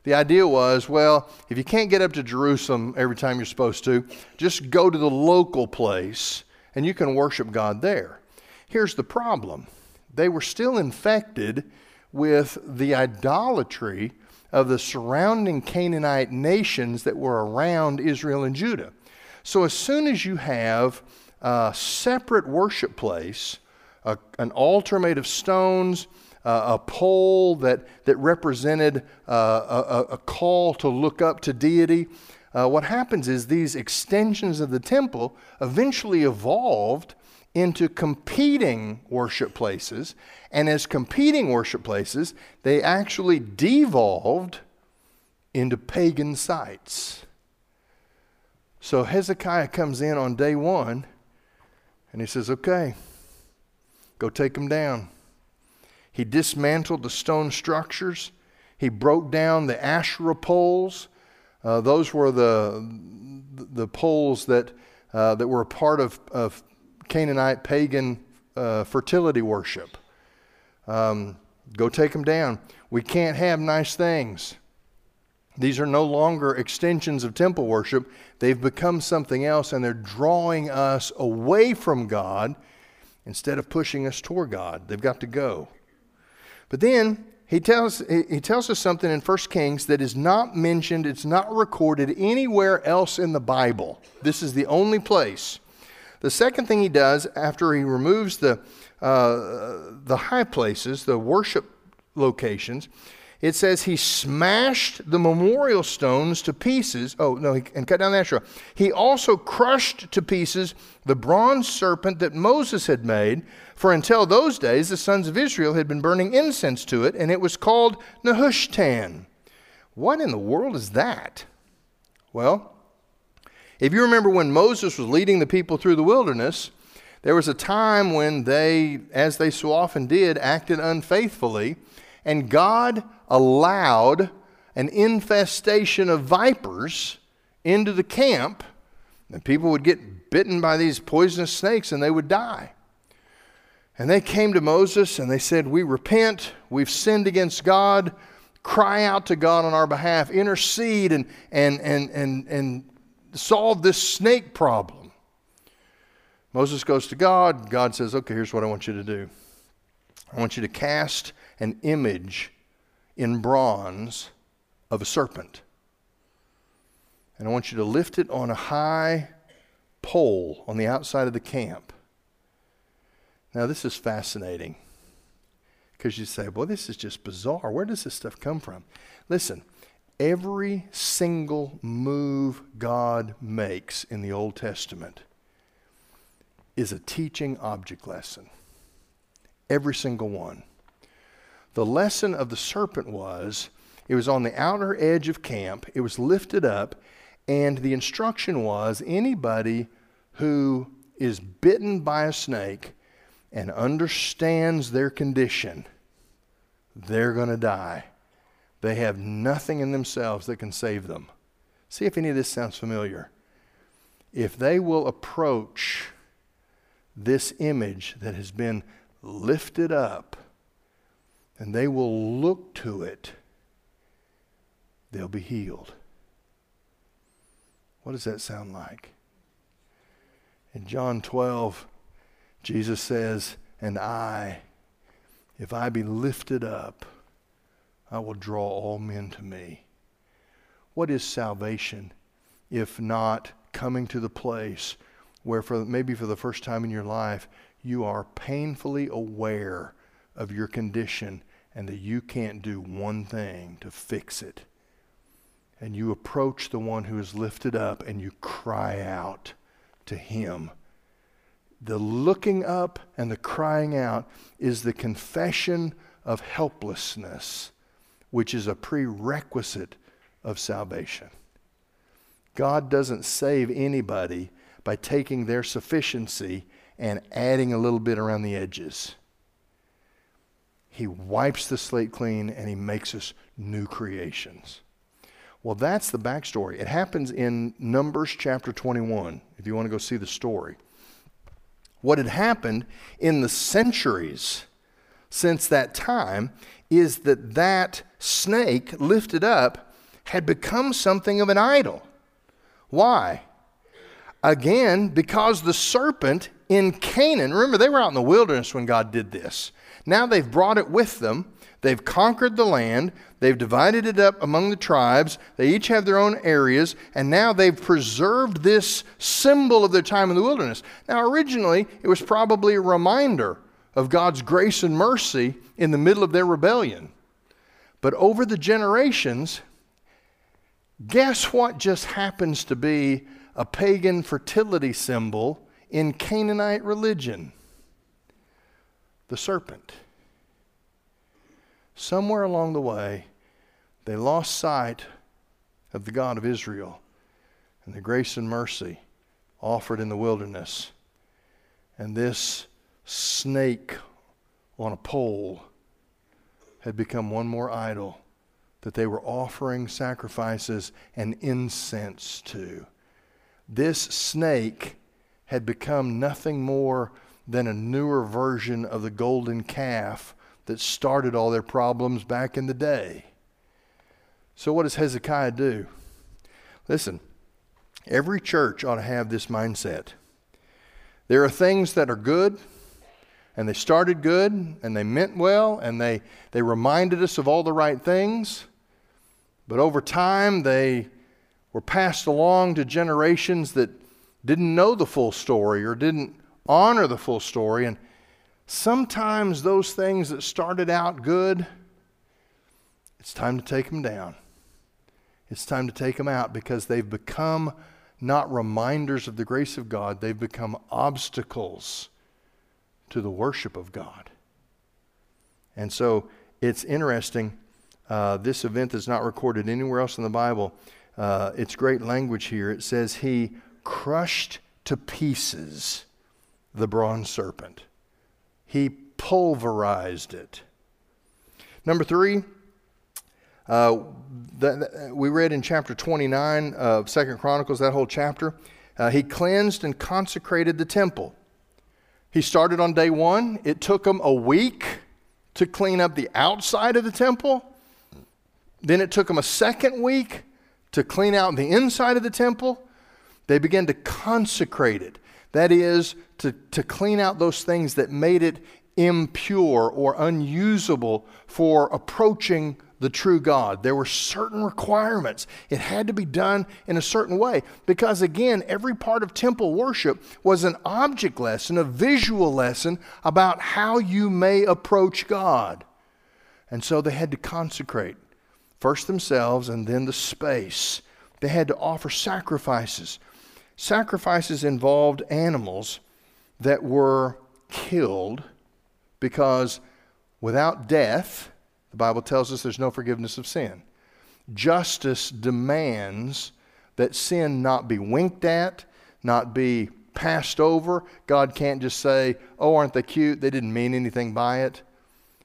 The idea was well, if you can't get up to Jerusalem every time you're supposed to, just go to the local place and you can worship God there. Here's the problem they were still infected with the idolatry of the surrounding Canaanite nations that were around Israel and Judah. So, as soon as you have a separate worship place, a, an altar made of stones, uh, a pole that, that represented uh, a, a, call to look up to deity, uh, what happens is these extensions of the temple eventually evolved into competing worship places. And as competing worship places, they actually devolved into pagan sites. So Hezekiah comes in on day one and he says, Okay, go take them down. He dismantled the stone structures, he broke down the Asherah poles. Uh, those were the, the poles that, uh, that were a part of, of Canaanite pagan uh, fertility worship. Um, go take them down. We can't have nice things. These are no longer extensions of temple worship. They've become something else, and they're drawing us away from God instead of pushing us toward God. They've got to go. But then he tells, he tells us something in 1 Kings that is not mentioned, it's not recorded anywhere else in the Bible. This is the only place. The second thing he does after he removes the, uh, the high places, the worship locations, it says he smashed the memorial stones to pieces. Oh, no, he, and cut down the Asherah. He also crushed to pieces the bronze serpent that Moses had made, for until those days the sons of Israel had been burning incense to it, and it was called Nehushtan. What in the world is that? Well, if you remember when Moses was leading the people through the wilderness, there was a time when they, as they so often did, acted unfaithfully, and God allowed an infestation of vipers into the camp, and people would get bitten by these poisonous snakes and they would die. And they came to Moses and they said, We repent, we've sinned against God, cry out to God on our behalf, intercede and, and, and, and, and solve this snake problem. Moses goes to God. God says, Okay, here's what I want you to do I want you to cast an image in bronze of a serpent. And I want you to lift it on a high pole on the outside of the camp. Now, this is fascinating because you say, well, this is just bizarre. Where does this stuff come from? Listen, every single move God makes in the Old Testament is a teaching object lesson. Every single one. The lesson of the serpent was it was on the outer edge of camp, it was lifted up, and the instruction was anybody who is bitten by a snake and understands their condition, they're going to die. They have nothing in themselves that can save them. See if any of this sounds familiar. If they will approach this image that has been lifted up and they will look to it, they'll be healed. What does that sound like? In John 12, Jesus says, And I, if I be lifted up, I will draw all men to me. What is salvation if not coming to the place where, for maybe for the first time in your life, you are painfully aware of your condition and that you can't do one thing to fix it? And you approach the one who is lifted up and you cry out to him. The looking up and the crying out is the confession of helplessness, which is a prerequisite of salvation. God doesn't save anybody by taking their sufficiency and adding a little bit around the edges. He wipes the slate clean and he makes us new creations. Well, that's the backstory. It happens in Numbers chapter 21, if you want to go see the story. What had happened in the centuries since that time is that that snake lifted up had become something of an idol. Why? Again, because the serpent in Canaan, remember they were out in the wilderness when God did this. Now they've brought it with them. They've conquered the land. They've divided it up among the tribes. They each have their own areas. And now they've preserved this symbol of their time in the wilderness. Now, originally, it was probably a reminder of God's grace and mercy in the middle of their rebellion. But over the generations, guess what just happens to be a pagan fertility symbol in Canaanite religion? The serpent somewhere along the way, they lost sight of the God of Israel and the grace and mercy offered in the wilderness. And this snake on a pole had become one more idol that they were offering sacrifices and incense to. This snake had become nothing more than a newer version of the golden calf that started all their problems back in the day. So, what does Hezekiah do? Listen, every church ought to have this mindset. There are things that are good, and they started good, and they meant well, and they, they reminded us of all the right things, but over time they were passed along to generations that didn't know the full story or didn't honor the full story. And sometimes those things that started out good It's time to take them down. It's time to take them out because they've become not reminders of the grace of God, they've become obstacles to the worship of God. And so it's interesting. Uh, this event is not recorded anywhere else in the Bible. Uh, it's great language here. It says, He crushed to pieces the bronze serpent, He pulverized it. Number three, uh, that, we read in chapter 29 of Second Chronicles, that whole chapter. Uh, he cleansed and consecrated the temple. He started on day one. It took him a week to clean up the outside of the temple. Then it took him a second week to clean out the inside of the temple. They began to consecrate it. That is, to, to clean out those things that made it impure or unusable for approaching the true God. There were certain requirements. It had to be done in a certain way because, again, every part of temple worship was an object lesson, a visual lesson about how you may approach God. And so they had to consecrate first themselves and then the space. They had to offer sacrifices. Sacrifices involved animals that were killed because without death, the Bible tells us there's no forgiveness of sin. Justice demands that sin not be winked at, not be passed over. God can't just say, oh, aren't they cute? They didn't mean anything by it.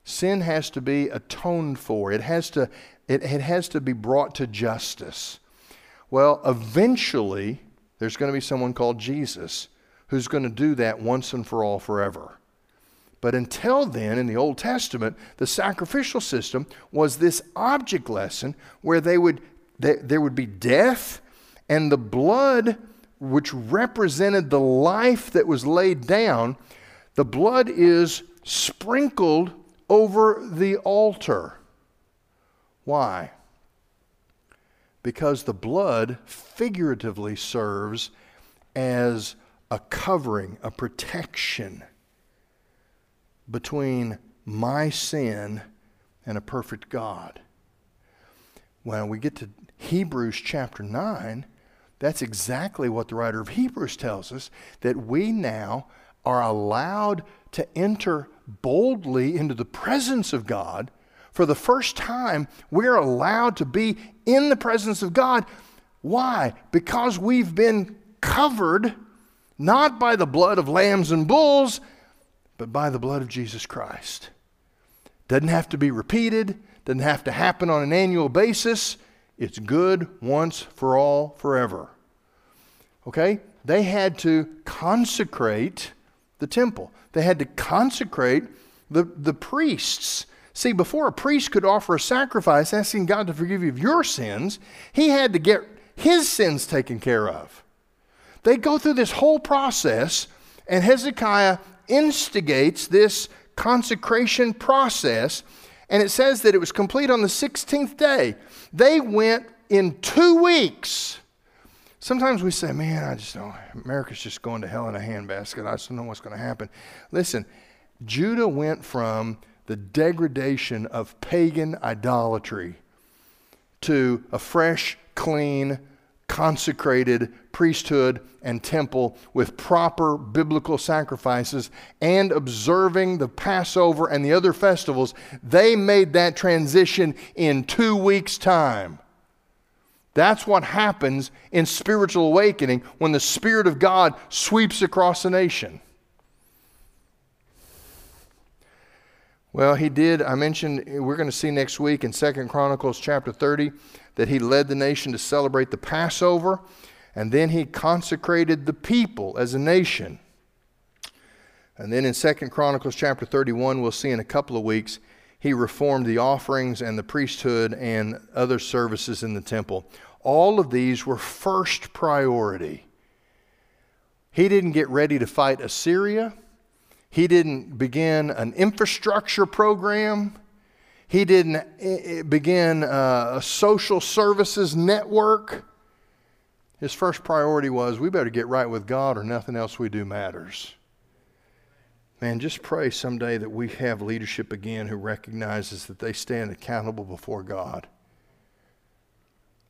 Sin has to be atoned for, it has to, it, it has to be brought to justice. Well, eventually, there's going to be someone called Jesus who's going to do that once and for all forever. But until then, in the Old Testament, the sacrificial system was this object lesson where they would, they, there would be death, and the blood, which represented the life that was laid down, the blood is sprinkled over the altar. Why? Because the blood figuratively serves as a covering, a protection between my sin and a perfect God. When we get to Hebrews chapter 9, that's exactly what the writer of Hebrews tells us that we now are allowed to enter boldly into the presence of God. For the first time, we're allowed to be in the presence of God. Why? Because we've been covered not by the blood of lambs and bulls, but by the blood of Jesus Christ. Doesn't have to be repeated, doesn't have to happen on an annual basis. It's good once for all, forever. Okay? They had to consecrate the temple, they had to consecrate the, the priests. See, before a priest could offer a sacrifice asking God to forgive you of your sins, he had to get his sins taken care of. They go through this whole process, and Hezekiah instigates this consecration process, and it says that it was complete on the 16th day. They went in two weeks. Sometimes we say, man, I just know America's just going to hell in a handbasket. I just don't know what's going to happen. Listen, Judah went from the degradation of pagan idolatry to a fresh, clean, consecrated priesthood and temple with proper biblical sacrifices and observing the Passover and the other festivals, they made that transition in two weeks' time. That's what happens in spiritual awakening when the Spirit of God sweeps across a nation. Well, he did. I mentioned we're going to see next week in Second Chronicles chapter 30 that he led the nation to celebrate the Passover, and then he consecrated the people as a nation. And then in Second Chronicles chapter 31, we'll see in a couple of weeks, he reformed the offerings and the priesthood and other services in the temple. All of these were first priority. He didn't get ready to fight Assyria. He didn't begin an infrastructure program. He didn't eh, eh, begin uh, a social services network. His first priority was we better get right with God or nothing else we do matters. Man, just pray someday that we have leadership again who recognizes that they stand accountable before God.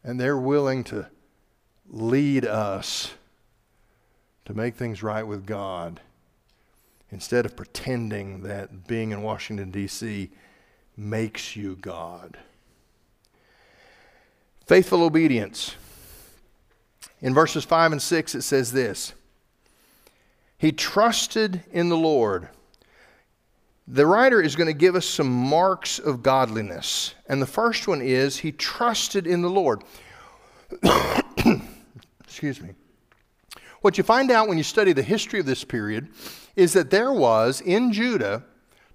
And they're willing to lead us to make things right with God instead of pretending that being in Washington, D.C. makes you God. Faithful obedience. In verses 5 and 6, it says this He trusted in the Lord. The writer is going to give us some marks of godliness. And the first one is he trusted in the Lord. Excuse me. What you find out when you study the history of this period is that there was in Judah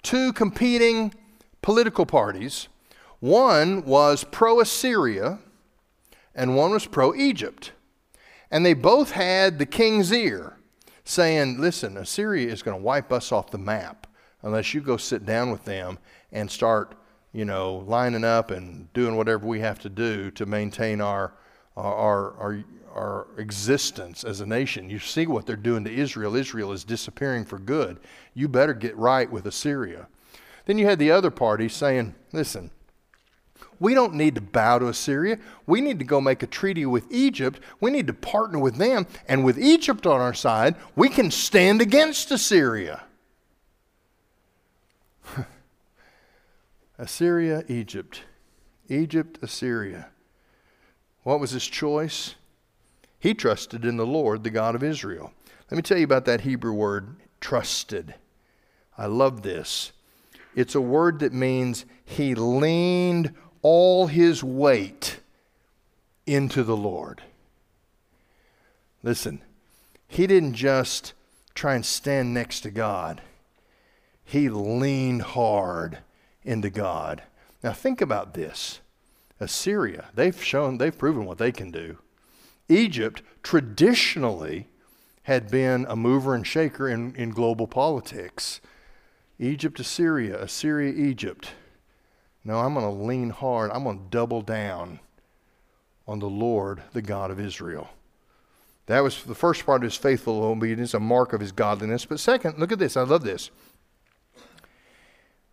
two competing political parties. One was pro Assyria, and one was pro Egypt. And they both had the king's ear saying, Listen, Assyria is going to wipe us off the map unless you go sit down with them and start, you know, lining up and doing whatever we have to do to maintain our, our, our, our existence as a nation. You see what they're doing to Israel. Israel is disappearing for good. You better get right with Assyria. Then you had the other party saying, Listen, we don't need to bow to Assyria. We need to go make a treaty with Egypt. We need to partner with them. And with Egypt on our side, we can stand against Assyria. Assyria, Egypt. Egypt, Assyria. What was his choice? He trusted in the Lord, the God of Israel. Let me tell you about that Hebrew word, trusted. I love this. It's a word that means he leaned all his weight into the Lord. Listen, he didn't just try and stand next to God, he leaned hard into God. Now, think about this Assyria, they've shown, they've proven what they can do. Egypt traditionally had been a mover and shaker in, in global politics. Egypt, Assyria, Assyria, Egypt. No, I'm going to lean hard. I'm going to double down on the Lord, the God of Israel. That was the first part of his faithful obedience, a mark of his godliness. But second, look at this. I love this.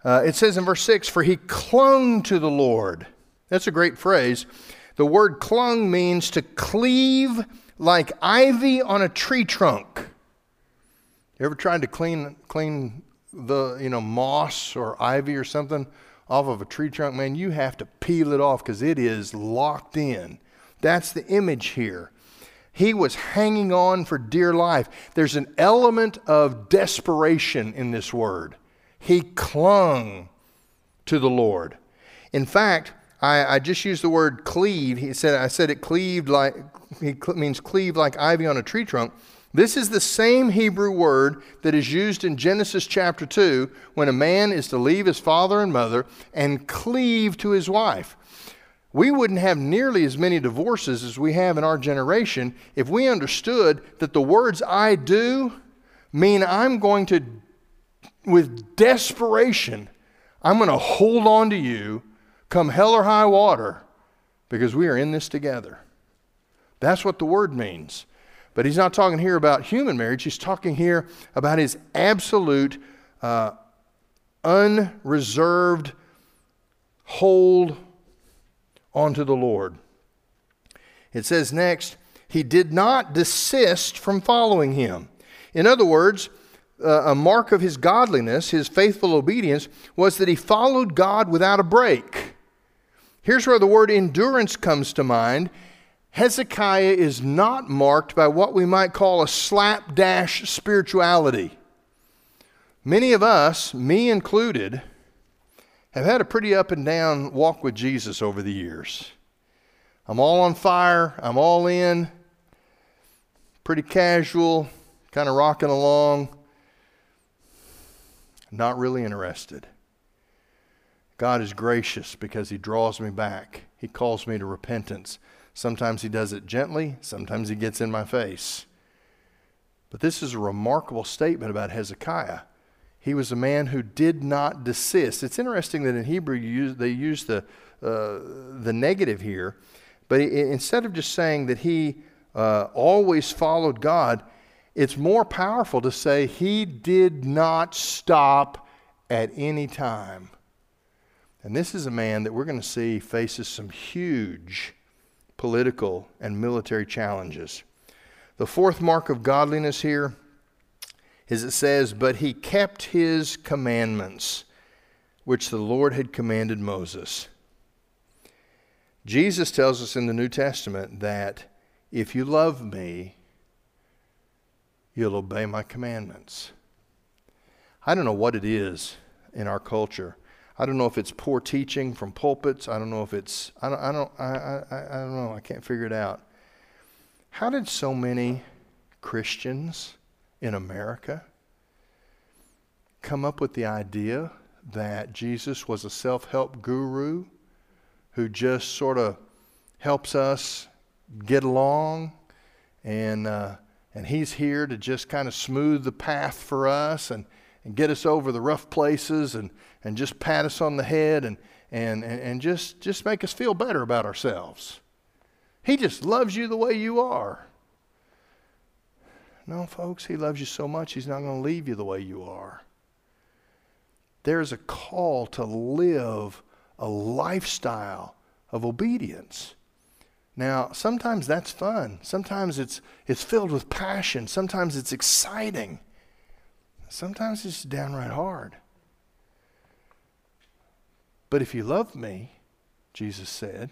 Uh, it says in verse 6 For he clung to the Lord. That's a great phrase. The word clung means to cleave like ivy on a tree trunk. You ever tried to clean, clean the you know moss or ivy or something? off of a tree trunk, man, you have to peel it off because it is locked in. That's the image here. He was hanging on for dear life. There's an element of desperation in this word. He clung to the Lord. In fact, I, I just used the word cleave. He said I said it cleaved like he means cleave like ivy on a tree trunk. This is the same Hebrew word that is used in Genesis chapter 2 when a man is to leave his father and mother and cleave to his wife. We wouldn't have nearly as many divorces as we have in our generation if we understood that the words I do mean I'm going to, with desperation, I'm going to hold on to you come hell or high water because we are in this together. That's what the word means. But he's not talking here about human marriage. He's talking here about his absolute, uh, unreserved hold onto the Lord. It says next, he did not desist from following him. In other words, uh, a mark of his godliness, his faithful obedience, was that he followed God without a break. Here's where the word endurance comes to mind. Hezekiah is not marked by what we might call a slapdash spirituality. Many of us, me included, have had a pretty up and down walk with Jesus over the years. I'm all on fire, I'm all in, pretty casual, kind of rocking along, not really interested. God is gracious because He draws me back, He calls me to repentance. Sometimes he does it gently, sometimes he gets in my face. But this is a remarkable statement about Hezekiah. He was a man who did not desist. It's interesting that in Hebrew use, they use the, uh, the negative here, but instead of just saying that he uh, always followed God, it's more powerful to say he did not stop at any time. And this is a man that we're going to see faces some huge political and military challenges. The fourth mark of godliness here is it says, But he kept his commandments, which the Lord had commanded Moses. Jesus tells us in the New Testament that if you love me, you'll obey my commandments. I don't know what it is in our culture. I don't know if it's poor teaching from pulpits. I don't know if it's, I don't, I don't, I, I, I don't know. I can't figure it out. How did so many Christians in America come up with the idea that Jesus was a self help guru who just sort of helps us get along and, uh, and he's here to just kind of smooth the path for us and, and get us over the rough places and, and just pat us on the head and, and, and, just, just make us feel better about ourselves. He just loves you the way you are. No, folks, He loves you so much, He's not going to leave you the way you are. There's a call to live a lifestyle of obedience. Now, sometimes that's fun. Sometimes it's, it's filled with passion. Sometimes it's exciting. Sometimes it's downright hard. But if you love me, Jesus said,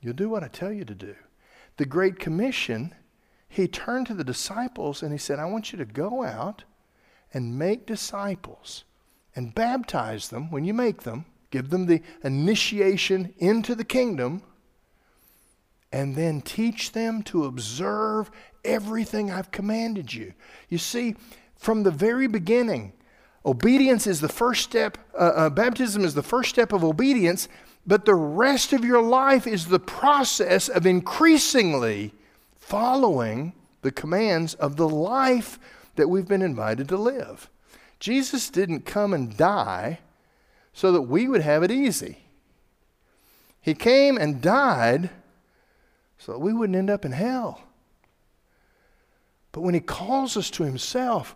you'll do what I tell you to do. The Great Commission, he turned to the disciples and he said, I want you to go out and make disciples and baptize them when you make them, give them the initiation into the kingdom, and then teach them to observe everything I've commanded you. You see, from the very beginning, obedience is the first step, uh, uh, baptism is the first step of obedience, but the rest of your life is the process of increasingly following the commands of the life that we've been invited to live. Jesus didn't come and die so that we would have it easy. He came and died so that we wouldn't end up in hell. But when He calls us to Himself,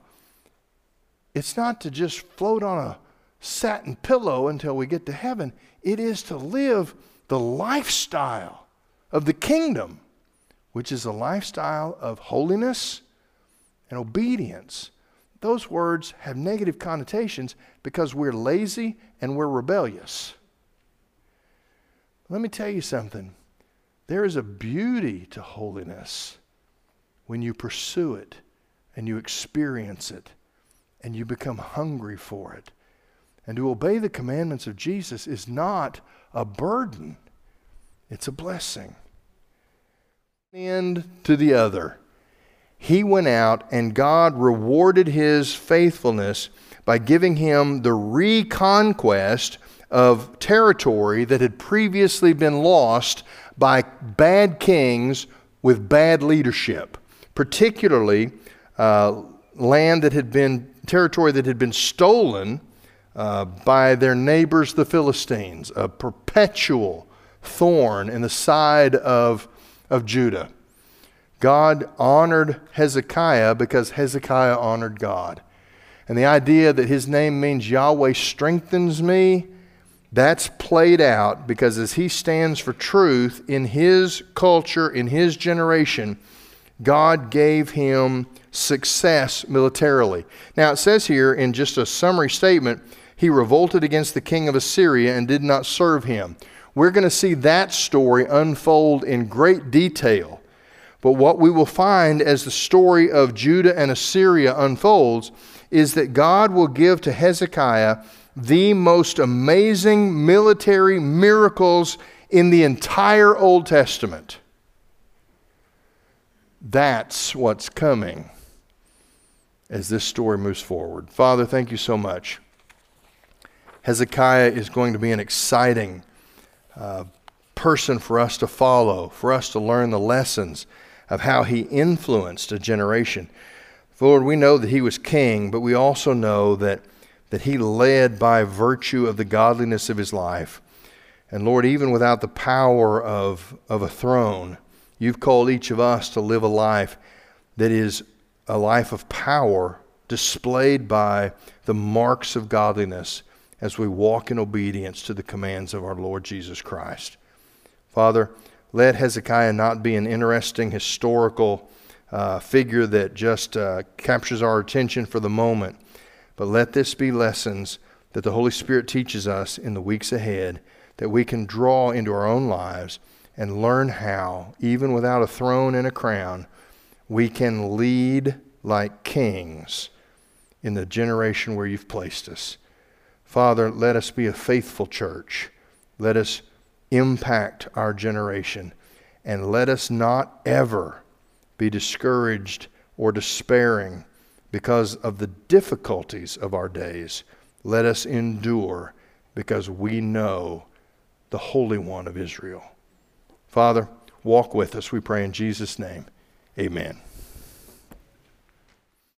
it's not to just float on a satin pillow until we get to heaven, it is to live the lifestyle of the kingdom, which is a lifestyle of holiness and obedience. Those words have negative connotations because we're lazy and we're rebellious. Let me tell you something. There is a beauty to holiness when you pursue it and you experience it and you become hungry for it. And to obey the commandments of Jesus is not a burden, it's a blessing. End to the other. He went out, and God rewarded his faithfulness by giving him the reconquest of territory that had previously been lost by bad kings with bad leadership, particularly uh, land that had been, territory that had been stolen uh, by their neighbors, the Philistines, a perpetual thorn in the side of, of Judah. God honored Hezekiah because Hezekiah honored God. And the idea that his name means Yahweh strengthens me, that's played out because as he stands for truth in his culture, in his generation, God gave him success militarily. Now it says here in just a summary statement, he revolted against the king of Assyria and did not serve him. We're going to see that story unfold in great detail. But what we will find as the story of Judah and Assyria unfolds is that God will give to Hezekiah the most amazing military miracles in the entire Old Testament. That's what's coming as this story moves forward. Father, thank you so much. Hezekiah is going to be an exciting uh, person for us to follow, for us to learn the lessons of how he influenced a generation. Lord, we know that he was king, but we also know that that he led by virtue of the godliness of his life. And Lord, even without the power of, of a throne, you've called each of us to live a life that is a life of power displayed by the marks of godliness as we walk in obedience to the commands of our Lord Jesus Christ. Father, let Hezekiah not be an interesting historical uh, figure that just uh, captures our attention for the moment, but let this be lessons that the Holy Spirit teaches us in the weeks ahead that we can draw into our own lives and learn how, even without a throne and a crown, we can lead like kings in the generation where you've placed us. Father, let us be a faithful church. Let us impact our generation. And let us not ever be discouraged or despairing because of the difficulties of our days. Let us endure because we know the Holy One of Israel. Father, walk with us, we pray in Jesus' name. Amen.